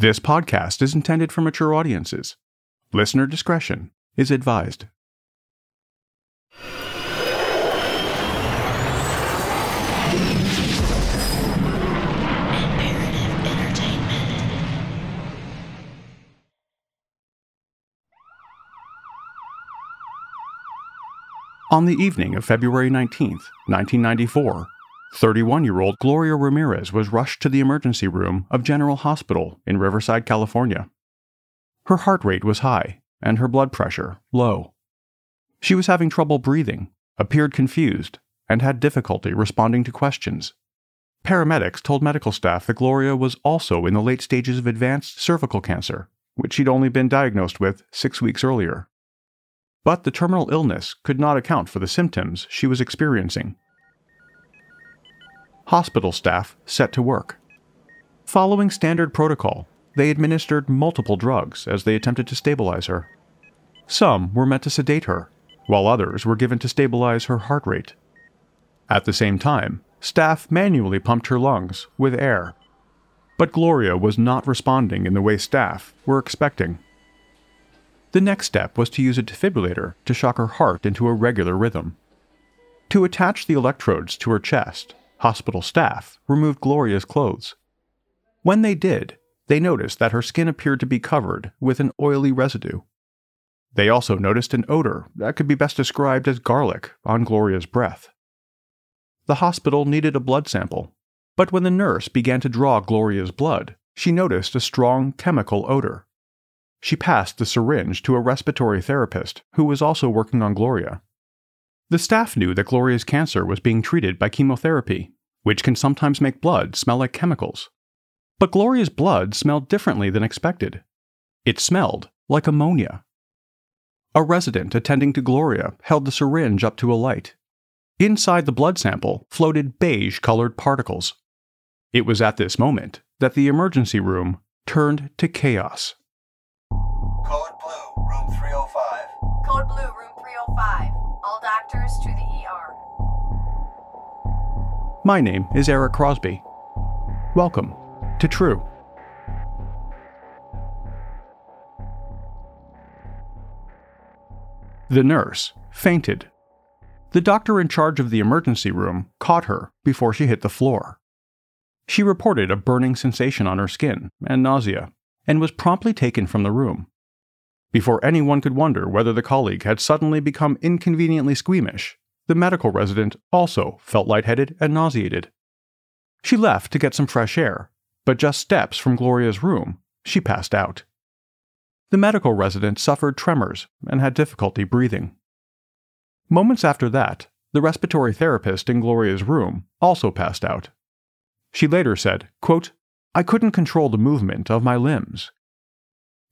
This podcast is intended for mature audiences. Listener discretion is advised. On the evening of February 19th, 1994, 31 year old Gloria Ramirez was rushed to the emergency room of General Hospital in Riverside, California. Her heart rate was high and her blood pressure low. She was having trouble breathing, appeared confused, and had difficulty responding to questions. Paramedics told medical staff that Gloria was also in the late stages of advanced cervical cancer, which she'd only been diagnosed with six weeks earlier. But the terminal illness could not account for the symptoms she was experiencing. Hospital staff set to work. Following standard protocol, they administered multiple drugs as they attempted to stabilize her. Some were meant to sedate her, while others were given to stabilize her heart rate. At the same time, staff manually pumped her lungs with air. But Gloria was not responding in the way staff were expecting. The next step was to use a defibrillator to shock her heart into a regular rhythm. To attach the electrodes to her chest, hospital staff removed Gloria's clothes. When they did, they noticed that her skin appeared to be covered with an oily residue. They also noticed an odor that could be best described as garlic on Gloria's breath. The hospital needed a blood sample, but when the nurse began to draw Gloria's blood, she noticed a strong chemical odor. She passed the syringe to a respiratory therapist who was also working on Gloria. The staff knew that Gloria's cancer was being treated by chemotherapy, which can sometimes make blood smell like chemicals. But Gloria's blood smelled differently than expected. It smelled like ammonia. A resident attending to Gloria held the syringe up to a light. Inside the blood sample floated beige colored particles. It was at this moment that the emergency room turned to chaos. Code blue, room 305. Code blue, room 305. All doctors to the ER. My name is Eric Crosby. Welcome to True. The nurse fainted. The doctor in charge of the emergency room caught her before she hit the floor. She reported a burning sensation on her skin and nausea, and was promptly taken from the room. Before anyone could wonder whether the colleague had suddenly become inconveniently squeamish, the medical resident also felt lightheaded and nauseated. She left to get some fresh air, but just steps from Gloria's room, she passed out. The medical resident suffered tremors and had difficulty breathing. Moments after that, the respiratory therapist in Gloria's room also passed out. She later said, quote, I couldn't control the movement of my limbs.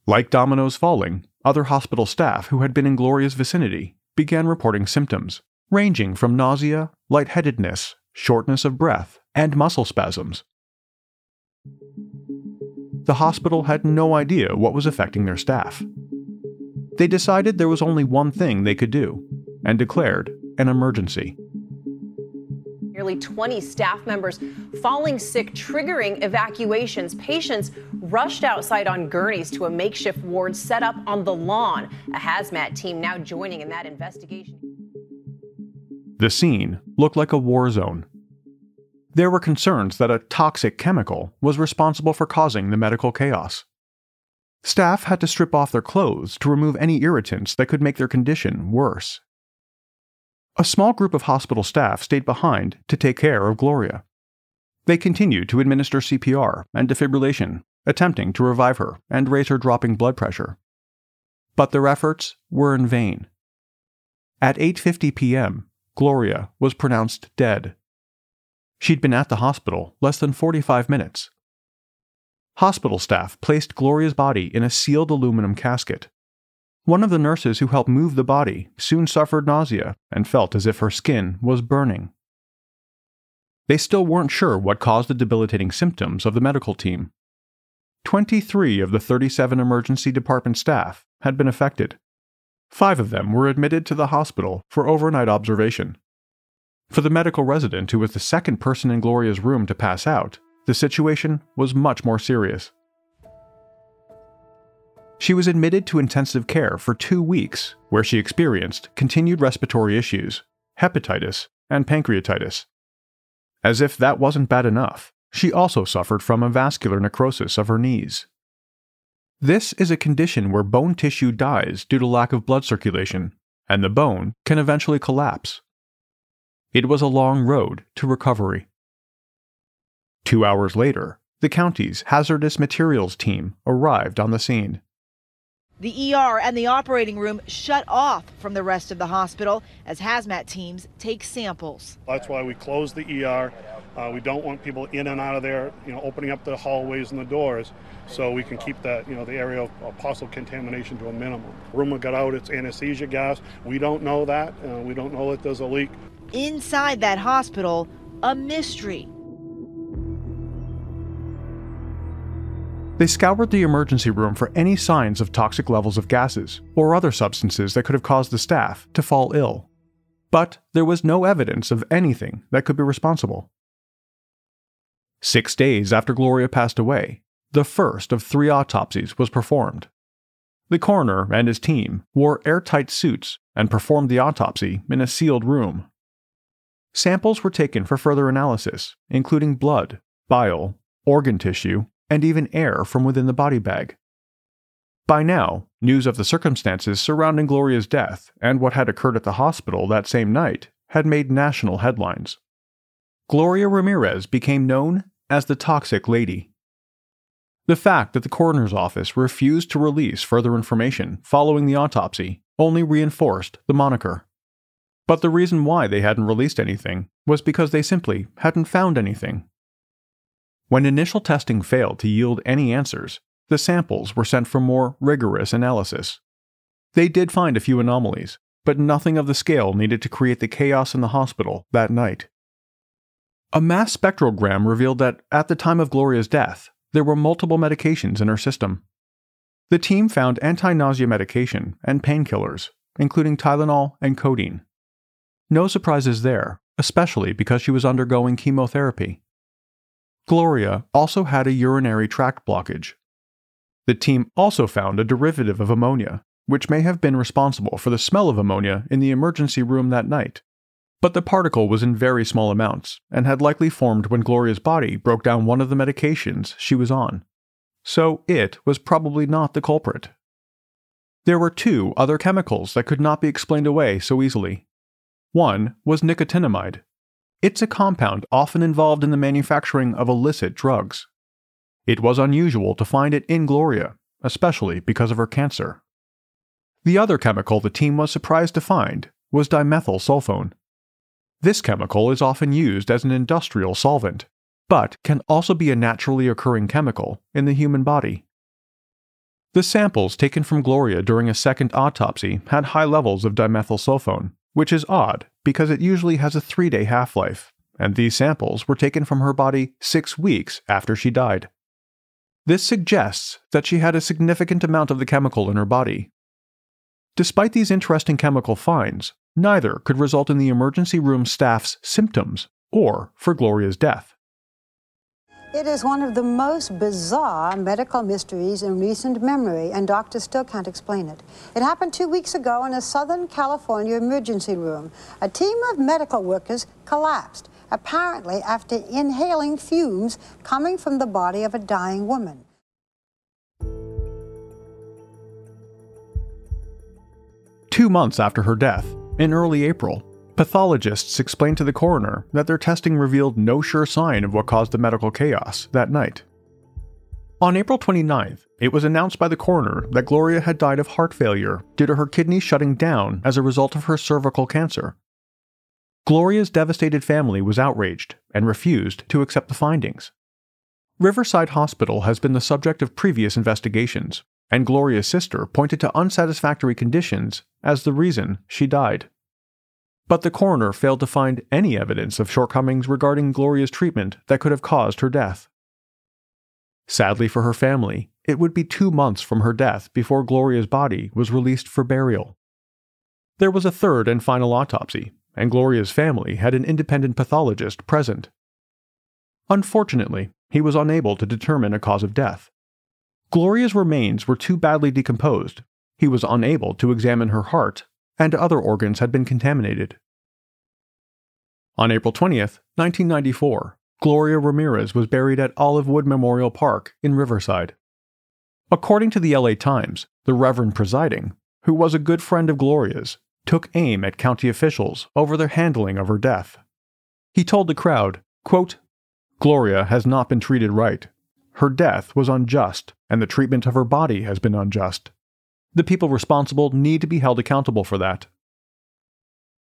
Like dominoes falling, other hospital staff who had been in Gloria's vicinity began reporting symptoms, ranging from nausea, lightheadedness, shortness of breath, and muscle spasms. The hospital had no idea what was affecting their staff. They decided there was only one thing they could do and declared an emergency. Nearly 20 staff members falling sick, triggering evacuations. Patients rushed outside on gurneys to a makeshift ward set up on the lawn. A hazmat team now joining in that investigation. The scene looked like a war zone. There were concerns that a toxic chemical was responsible for causing the medical chaos. Staff had to strip off their clothes to remove any irritants that could make their condition worse. A small group of hospital staff stayed behind to take care of Gloria. They continued to administer CPR and defibrillation, attempting to revive her and raise her dropping blood pressure. But their efforts were in vain. At 8:50 p.m., Gloria was pronounced dead. She'd been at the hospital less than 45 minutes. hospital staff placed Gloria's body in a sealed aluminum casket. One of the nurses who helped move the body soon suffered nausea and felt as if her skin was burning. They still weren't sure what caused the debilitating symptoms of the medical team. 23 of the 37 emergency department staff had been affected. Five of them were admitted to the hospital for overnight observation. For the medical resident who was the second person in Gloria's room to pass out, the situation was much more serious. She was admitted to intensive care for two weeks, where she experienced continued respiratory issues, hepatitis, and pancreatitis. As if that wasn't bad enough, she also suffered from avascular necrosis of her knees. This is a condition where bone tissue dies due to lack of blood circulation, and the bone can eventually collapse. It was a long road to recovery. Two hours later, the county's hazardous materials team arrived on the scene. The ER and the operating room shut off from the rest of the hospital as hazmat teams take samples. That's why we closed the ER. Uh, we don't want people in and out of there, you know, opening up the hallways and the doors so we can keep that, you know, the area of, of possible contamination to a minimum. Rumor got out it's anesthesia gas. We don't know that. Uh, we don't know that there's a leak. Inside that hospital, a mystery. They scoured the emergency room for any signs of toxic levels of gases or other substances that could have caused the staff to fall ill. But there was no evidence of anything that could be responsible. Six days after Gloria passed away, the first of three autopsies was performed. The coroner and his team wore airtight suits and performed the autopsy in a sealed room. Samples were taken for further analysis, including blood, bile, organ tissue, and even air from within the body bag. By now, news of the circumstances surrounding Gloria's death and what had occurred at the hospital that same night had made national headlines. Gloria Ramirez became known as the Toxic Lady. The fact that the coroner's office refused to release further information following the autopsy only reinforced the moniker. But the reason why they hadn't released anything was because they simply hadn't found anything. When initial testing failed to yield any answers, the samples were sent for more rigorous analysis. They did find a few anomalies, but nothing of the scale needed to create the chaos in the hospital that night. A mass spectrogram revealed that at the time of Gloria's death, there were multiple medications in her system. The team found anti nausea medication and painkillers, including Tylenol and codeine. No surprises there, especially because she was undergoing chemotherapy. Gloria also had a urinary tract blockage. The team also found a derivative of ammonia, which may have been responsible for the smell of ammonia in the emergency room that night. But the particle was in very small amounts and had likely formed when Gloria's body broke down one of the medications she was on. So it was probably not the culprit. There were two other chemicals that could not be explained away so easily. One was nicotinamide, it's a compound often involved in the manufacturing of illicit drugs. It was unusual to find it in Gloria, especially because of her cancer. The other chemical the team was surprised to find was dimethyl sulfone. This chemical is often used as an industrial solvent, but can also be a naturally occurring chemical in the human body. The samples taken from Gloria during a second autopsy had high levels of dimethyl sulfone, which is odd because it usually has a three day half life, and these samples were taken from her body six weeks after she died. This suggests that she had a significant amount of the chemical in her body. Despite these interesting chemical finds, neither could result in the emergency room staff's symptoms or for Gloria's death. It is one of the most bizarre medical mysteries in recent memory, and doctors still can't explain it. It happened two weeks ago in a Southern California emergency room. A team of medical workers collapsed, apparently after inhaling fumes coming from the body of a dying woman. Two months after her death, in early April, Pathologists explained to the coroner that their testing revealed no sure sign of what caused the medical chaos that night. On April 29th, it was announced by the coroner that Gloria had died of heart failure due to her kidneys shutting down as a result of her cervical cancer. Gloria's devastated family was outraged and refused to accept the findings. Riverside Hospital has been the subject of previous investigations, and Gloria's sister pointed to unsatisfactory conditions as the reason she died. But the coroner failed to find any evidence of shortcomings regarding Gloria's treatment that could have caused her death. Sadly for her family, it would be two months from her death before Gloria's body was released for burial. There was a third and final autopsy, and Gloria's family had an independent pathologist present. Unfortunately, he was unable to determine a cause of death. Gloria's remains were too badly decomposed, he was unable to examine her heart, and other organs had been contaminated. On April 20th, 1994, Gloria Ramirez was buried at Olivewood Memorial Park in Riverside. According to the LA Times, the Reverend presiding, who was a good friend of Gloria's, took aim at county officials over their handling of her death. He told the crowd, quote, Gloria has not been treated right. Her death was unjust, and the treatment of her body has been unjust. The people responsible need to be held accountable for that.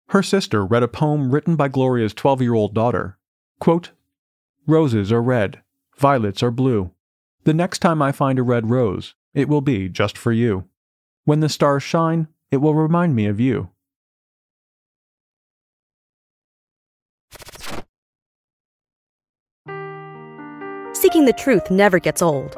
Her sister read a poem written by Gloria's 12 year old daughter. Quote, Roses are red, violets are blue. The next time I find a red rose, it will be just for you. When the stars shine, it will remind me of you. Seeking the truth never gets old.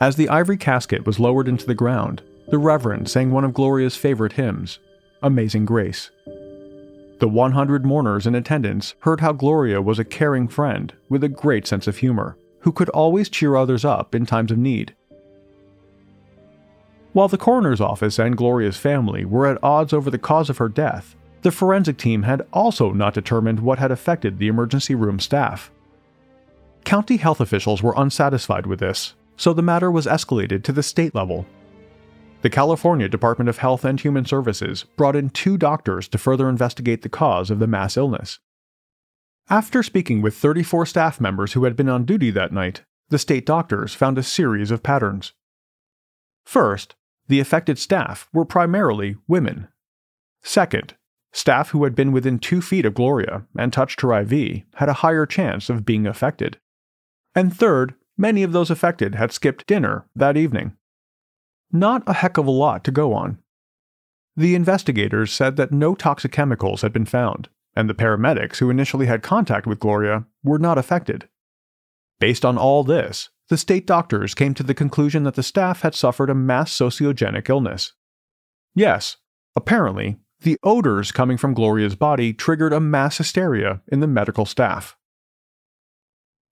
As the ivory casket was lowered into the ground, the Reverend sang one of Gloria's favorite hymns, Amazing Grace. The 100 mourners in attendance heard how Gloria was a caring friend with a great sense of humor, who could always cheer others up in times of need. While the coroner's office and Gloria's family were at odds over the cause of her death, the forensic team had also not determined what had affected the emergency room staff. County health officials were unsatisfied with this so the matter was escalated to the state level. The California Department of Health and Human Services brought in two doctors to further investigate the cause of the mass illness. After speaking with 34 staff members who had been on duty that night, the state doctors found a series of patterns. First, the affected staff were primarily women. Second, staff who had been within two feet of Gloria and touched her IV had a higher chance of being affected. And third, Many of those affected had skipped dinner that evening. Not a heck of a lot to go on. The investigators said that no toxic chemicals had been found, and the paramedics who initially had contact with Gloria were not affected. Based on all this, the state doctors came to the conclusion that the staff had suffered a mass sociogenic illness. Yes, apparently, the odors coming from Gloria's body triggered a mass hysteria in the medical staff.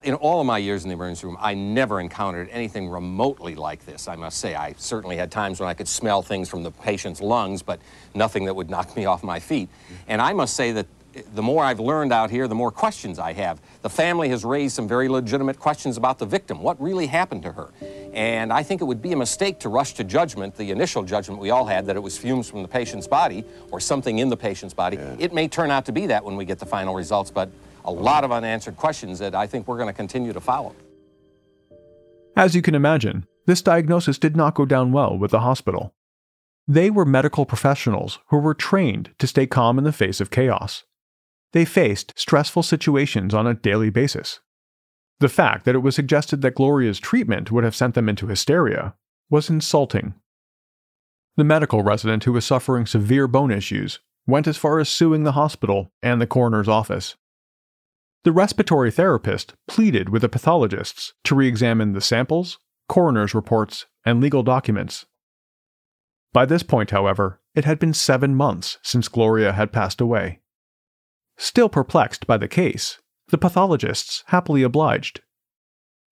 In all of my years in the emergency room, I never encountered anything remotely like this, I must say. I certainly had times when I could smell things from the patient's lungs, but nothing that would knock me off my feet. And I must say that eh, the more I've learned out here, the more questions I have. The family has raised some very legitimate questions about the victim. What really happened to her? And I think it would be a mistake to rush to judgment, the initial judgment we all had that it was fumes from the patient's body or something in the patient's body. Yeah. It may turn out to be that when we get the final results, but a lot of unanswered questions that I think we're going to continue to follow. As you can imagine, this diagnosis did not go down well with the hospital. They were medical professionals who were trained to stay calm in the face of chaos. They faced stressful situations on a daily basis. The fact that it was suggested that Gloria's treatment would have sent them into hysteria was insulting. The medical resident who was suffering severe bone issues went as far as suing the hospital and the coroner's office. The respiratory therapist pleaded with the pathologists to re examine the samples, coroner's reports, and legal documents. By this point, however, it had been seven months since Gloria had passed away. Still perplexed by the case, the pathologists happily obliged.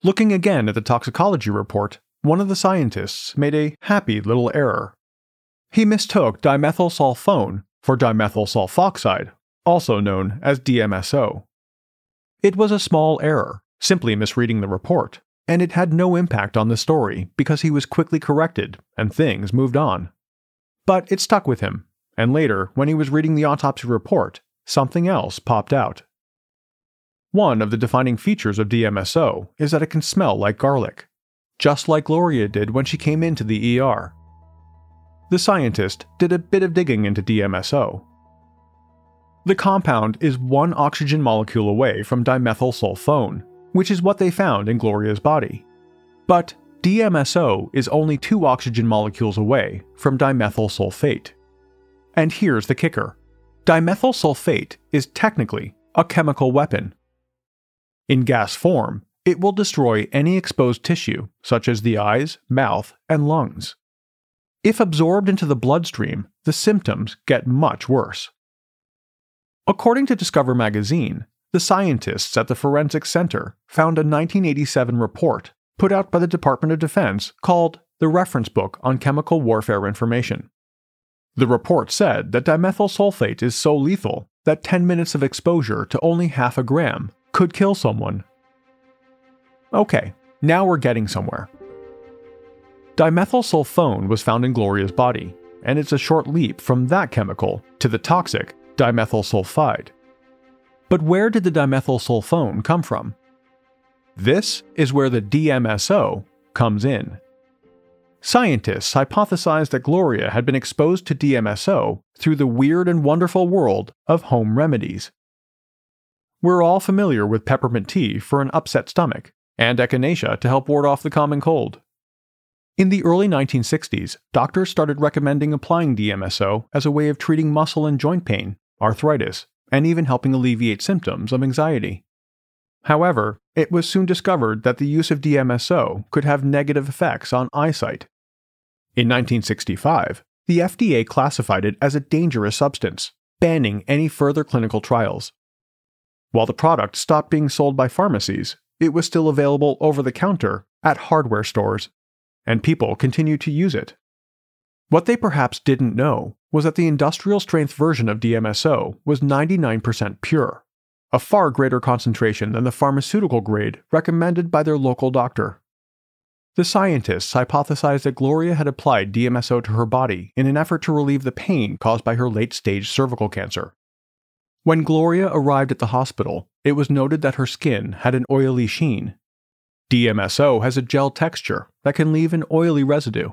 Looking again at the toxicology report, one of the scientists made a happy little error. He mistook dimethylsulfone for dimethyl sulfoxide, also known as DMSO. It was a small error, simply misreading the report, and it had no impact on the story because he was quickly corrected and things moved on. But it stuck with him, and later, when he was reading the autopsy report, something else popped out. One of the defining features of DMSO is that it can smell like garlic, just like Gloria did when she came into the ER. The scientist did a bit of digging into DMSO the compound is one oxygen molecule away from dimethylsulfone, which is what they found in Gloria's body. But DMSO is only two oxygen molecules away from dimethyl sulfate. And here's the kicker dimethyl sulfate is technically a chemical weapon. In gas form, it will destroy any exposed tissue, such as the eyes, mouth, and lungs. If absorbed into the bloodstream, the symptoms get much worse. According to Discover magazine, the scientists at the Forensic Center found a 1987 report put out by the Department of Defense called the Reference Book on Chemical Warfare Information. The report said that dimethyl sulfate is so lethal that 10 minutes of exposure to only half a gram could kill someone. Okay, now we're getting somewhere. Dimethylsulfone was found in Gloria's body, and it's a short leap from that chemical to the toxic dimethyl sulfide. But where did the dimethyl sulfone come from? This is where the DMSO comes in. Scientists hypothesized that Gloria had been exposed to DMSO through the weird and wonderful world of home remedies. We're all familiar with peppermint tea for an upset stomach, and echinacea to help ward off the common cold. In the early 1960s, doctors started recommending applying DMSO as a way of treating muscle and joint pain arthritis, and even helping alleviate symptoms of anxiety. However, it was soon discovered that the use of DMSO could have negative effects on eyesight. In 1965, the FDA classified it as a dangerous substance, banning any further clinical trials. While the product stopped being sold by pharmacies, it was still available over the counter at hardware stores, and people continued to use it. What they perhaps didn't know was that the industrial strength version of DMSO was 99% pure, a far greater concentration than the pharmaceutical grade recommended by their local doctor. The scientists hypothesized that Gloria had applied DMSO to her body in an effort to relieve the pain caused by her late stage cervical cancer. When Gloria arrived at the hospital, it was noted that her skin had an oily sheen. DMSO has a gel texture that can leave an oily residue.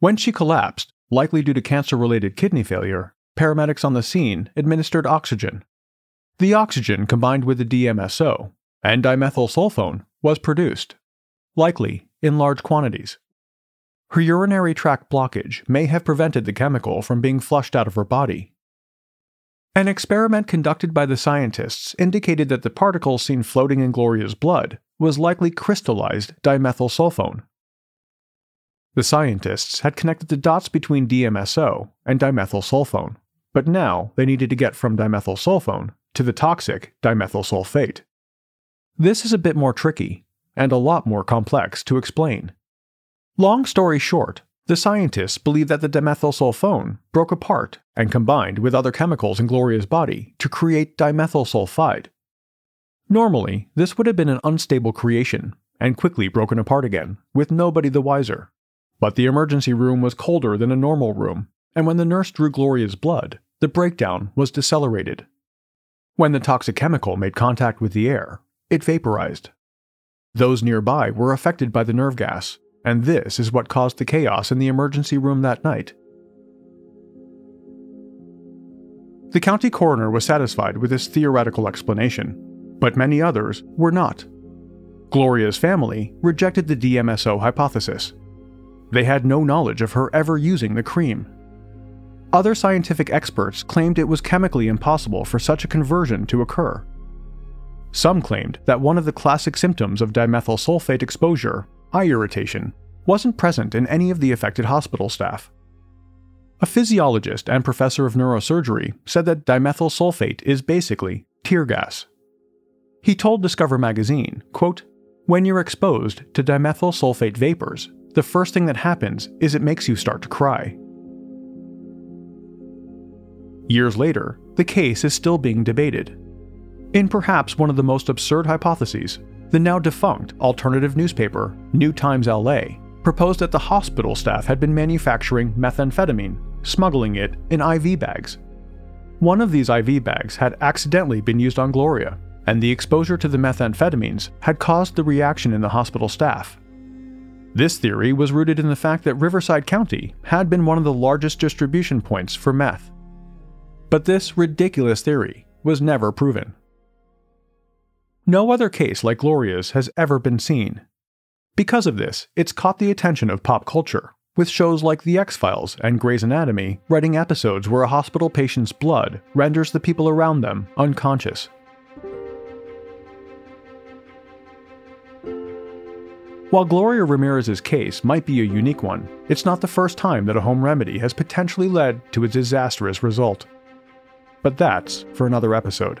When she collapsed, likely due to cancer related kidney failure, paramedics on the scene administered oxygen. The oxygen combined with the DMSO, and dimethyl dimethylsulfone, was produced, likely in large quantities. Her urinary tract blockage may have prevented the chemical from being flushed out of her body. An experiment conducted by the scientists indicated that the particle seen floating in Gloria's blood was likely crystallized dimethyl dimethylsulfone, the scientists had connected the dots between DMSO and dimethyl dimethylsulfone, but now they needed to get from dimethyl dimethylsulfone to the toxic dimethyl sulfate. This is a bit more tricky, and a lot more complex to explain. Long story short, the scientists believe that the dimethyl dimethylsulfone broke apart and combined with other chemicals in Gloria's body to create dimethyl sulfide. Normally, this would have been an unstable creation and quickly broken apart again, with nobody the wiser. But the emergency room was colder than a normal room, and when the nurse drew Gloria's blood, the breakdown was decelerated. When the toxic chemical made contact with the air, it vaporized. Those nearby were affected by the nerve gas, and this is what caused the chaos in the emergency room that night. The county coroner was satisfied with this theoretical explanation, but many others were not. Gloria's family rejected the DMSO hypothesis they had no knowledge of her ever using the cream. Other scientific experts claimed it was chemically impossible for such a conversion to occur. Some claimed that one of the classic symptoms of dimethyl sulfate exposure, eye irritation, wasn't present in any of the affected hospital staff. A physiologist and professor of neurosurgery said that dimethyl sulfate is basically tear gas. He told Discover magazine, quote, "When you're exposed to dimethyl sulfate vapors, the first thing that happens is it makes you start to cry." Years later, the case is still being debated. In perhaps one of the most absurd hypotheses, the now defunct alternative newspaper, New Times LA, proposed that the hospital staff had been manufacturing methamphetamine, smuggling it in IV bags. One of these IV bags had accidentally been used on Gloria, and the exposure to the methamphetamines had caused the reaction in the hospital staff. This theory was rooted in the fact that Riverside County had been one of the largest distribution points for meth. But this ridiculous theory was never proven. No other case like Gloria's has ever been seen. Because of this, it's caught the attention of pop culture, with shows like The X Files and Grey's Anatomy writing episodes where a hospital patient's blood renders the people around them unconscious. While Gloria Ramirez's case might be a unique one, it's not the first time that a home remedy has potentially led to a disastrous result. But that's for another episode.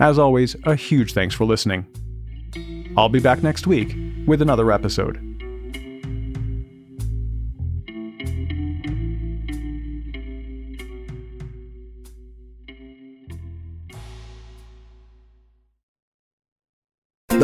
As always, a huge thanks for listening. I'll be back next week with another episode.